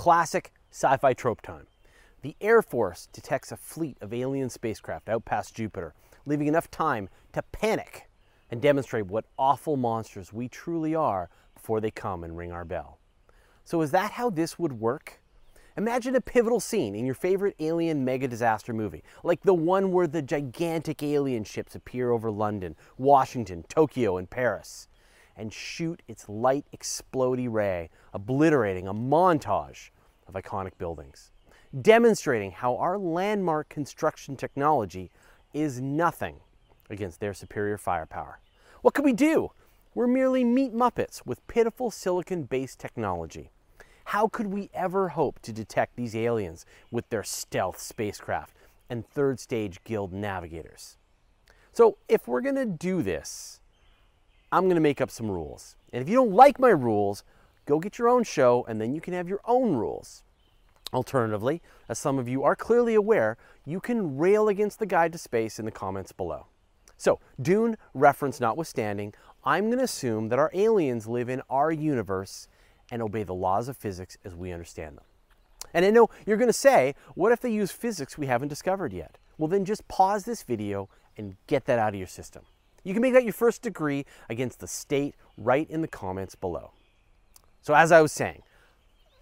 classic sci fi trope time. The Air Force detects a fleet of alien spacecraft out past Jupiter, leaving enough time to panic and demonstrate what awful monsters we truly are before they come and ring our bell. So, is that how this would work? Imagine a pivotal scene in your favorite alien mega disaster movie, like the one where the gigantic alien ships appear over London, Washington, Tokyo, and Paris, and shoot its light explodey ray, obliterating a montage of iconic buildings demonstrating how our landmark construction technology is nothing against their superior firepower. What could we do? We're merely meat muppets with pitiful silicon based technology. How could we ever hope to detect these aliens with their stealth spacecraft and third stage guild navigators? So, if we're gonna do this, I'm gonna make up some rules. And if you don't like my rules, go get your own show and then you can have your own rules. Alternatively, as some of you are clearly aware, you can rail against the guide to space in the comments below. So, Dune reference notwithstanding, I'm going to assume that our aliens live in our universe and obey the laws of physics as we understand them. And I know you're going to say, what if they use physics we haven't discovered yet? Well, then just pause this video and get that out of your system. You can make that your first degree against the state right in the comments below. So, as I was saying,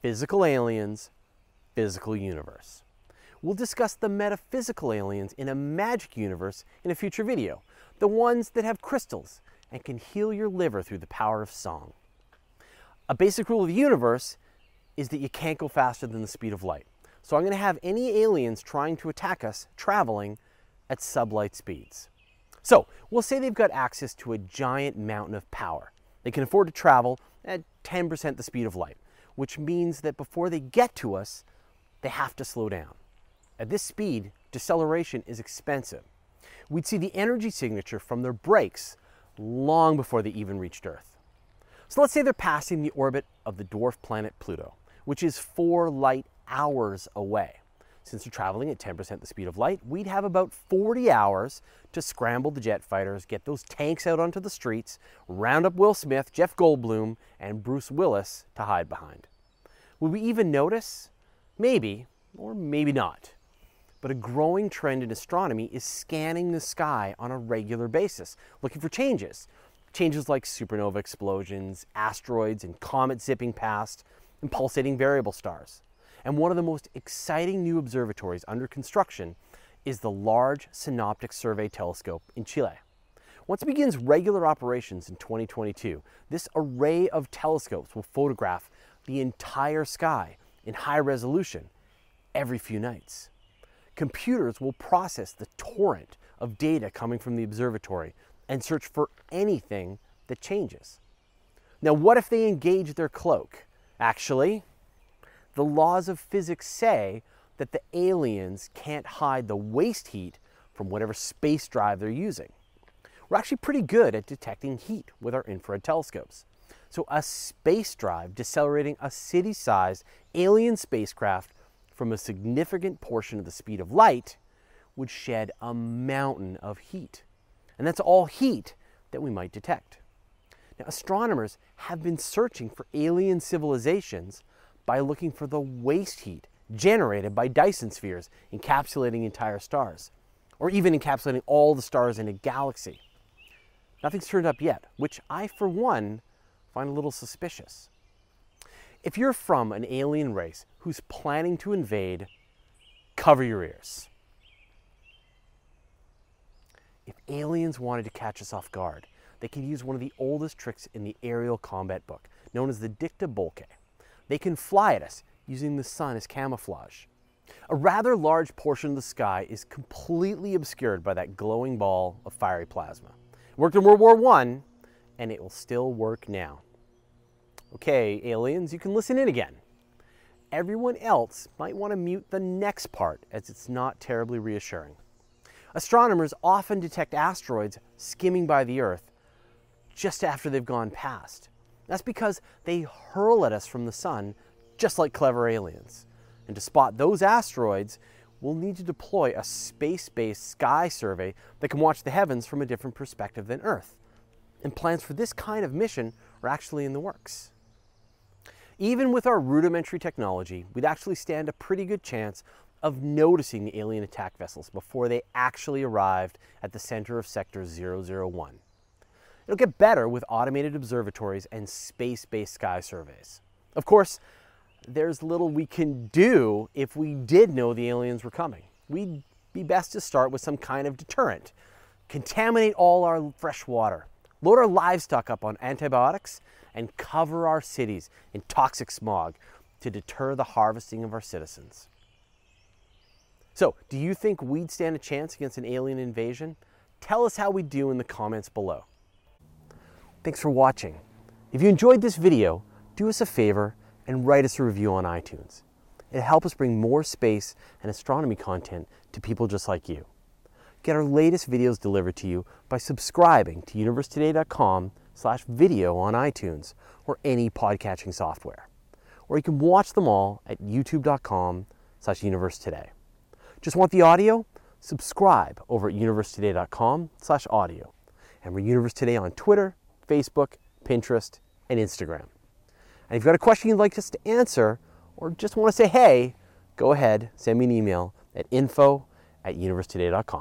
physical aliens physical universe. We'll discuss the metaphysical aliens in a magic universe in a future video, the ones that have crystals and can heal your liver through the power of song. A basic rule of the universe is that you can't go faster than the speed of light. So I'm going to have any aliens trying to attack us traveling at sublight speeds. So we'll say they've got access to a giant mountain of power. They can afford to travel at 10% the speed of light, which means that before they get to us, they have to slow down. At this speed, deceleration is expensive. We'd see the energy signature from their brakes long before they even reached Earth. So let's say they're passing the orbit of the dwarf planet Pluto, which is four light hours away. Since they're traveling at 10% the speed of light, we'd have about 40 hours to scramble the jet fighters, get those tanks out onto the streets, round up Will Smith, Jeff Goldblum, and Bruce Willis to hide behind. Would we even notice? Maybe, or maybe not. But a growing trend in astronomy is scanning the sky on a regular basis, looking for changes. Changes like supernova explosions, asteroids, and comets zipping past, and pulsating variable stars. And one of the most exciting new observatories under construction is the Large Synoptic Survey Telescope in Chile. Once it begins regular operations in 2022, this array of telescopes will photograph the entire sky in high resolution every few nights. Computers will process the torrent of data coming from the observatory and search for anything that changes. Now, what if they engage their cloak? Actually, the laws of physics say that the aliens can't hide the waste heat from whatever space drive they're using. We're actually pretty good at detecting heat with our infrared telescopes. So, a space drive decelerating a city sized alien spacecraft from a significant portion of the speed of light would shed a mountain of heat. And that's all heat that we might detect. Now, astronomers have been searching for alien civilizations by looking for the waste heat generated by Dyson spheres encapsulating entire stars, or even encapsulating all the stars in a galaxy. Nothing's turned up yet, which I, for one, find a little suspicious. If you're from an alien race who's planning to invade, cover your ears. If aliens wanted to catch us off guard, they could use one of the oldest tricks in the aerial combat book, known as the dicta Boelcke. They can fly at us using the sun as camouflage. A rather large portion of the sky is completely obscured by that glowing ball of fiery plasma. It worked in World War I, and it will still work now. Okay, aliens, you can listen in again. Everyone else might want to mute the next part as it's not terribly reassuring. Astronomers often detect asteroids skimming by the Earth just after they've gone past. That's because they hurl at us from the sun just like clever aliens. And to spot those asteroids, we'll need to deploy a space based sky survey that can watch the heavens from a different perspective than Earth. And plans for this kind of mission are actually in the works. Even with our rudimentary technology, we'd actually stand a pretty good chance of noticing the alien attack vessels before they actually arrived at the center of Sector 001. It'll get better with automated observatories and space based sky surveys. Of course, there's little we can do if we did know the aliens were coming. We'd be best to start with some kind of deterrent. Contaminate all our fresh water, load our livestock up on antibiotics, and cover our cities in toxic smog to deter the harvesting of our citizens. So, do you think we'd stand a chance against an alien invasion? Tell us how we do in the comments below. Thanks for watching. If you enjoyed this video, do us a favor and write us a review on iTunes. It'll help us bring more space and astronomy content to people just like you. Get our latest videos delivered to you by subscribing to universetoday.com slash video on iTunes or any podcatching software. Or you can watch them all at youtube.com slash universetoday. Just want the audio? Subscribe over at universetoday.com slash audio. And we're Universe Today on Twitter, Facebook, Pinterest, and Instagram. And if you've got a question you'd like us to answer or just want to say hey, go ahead, send me an email at info at universetoday.com.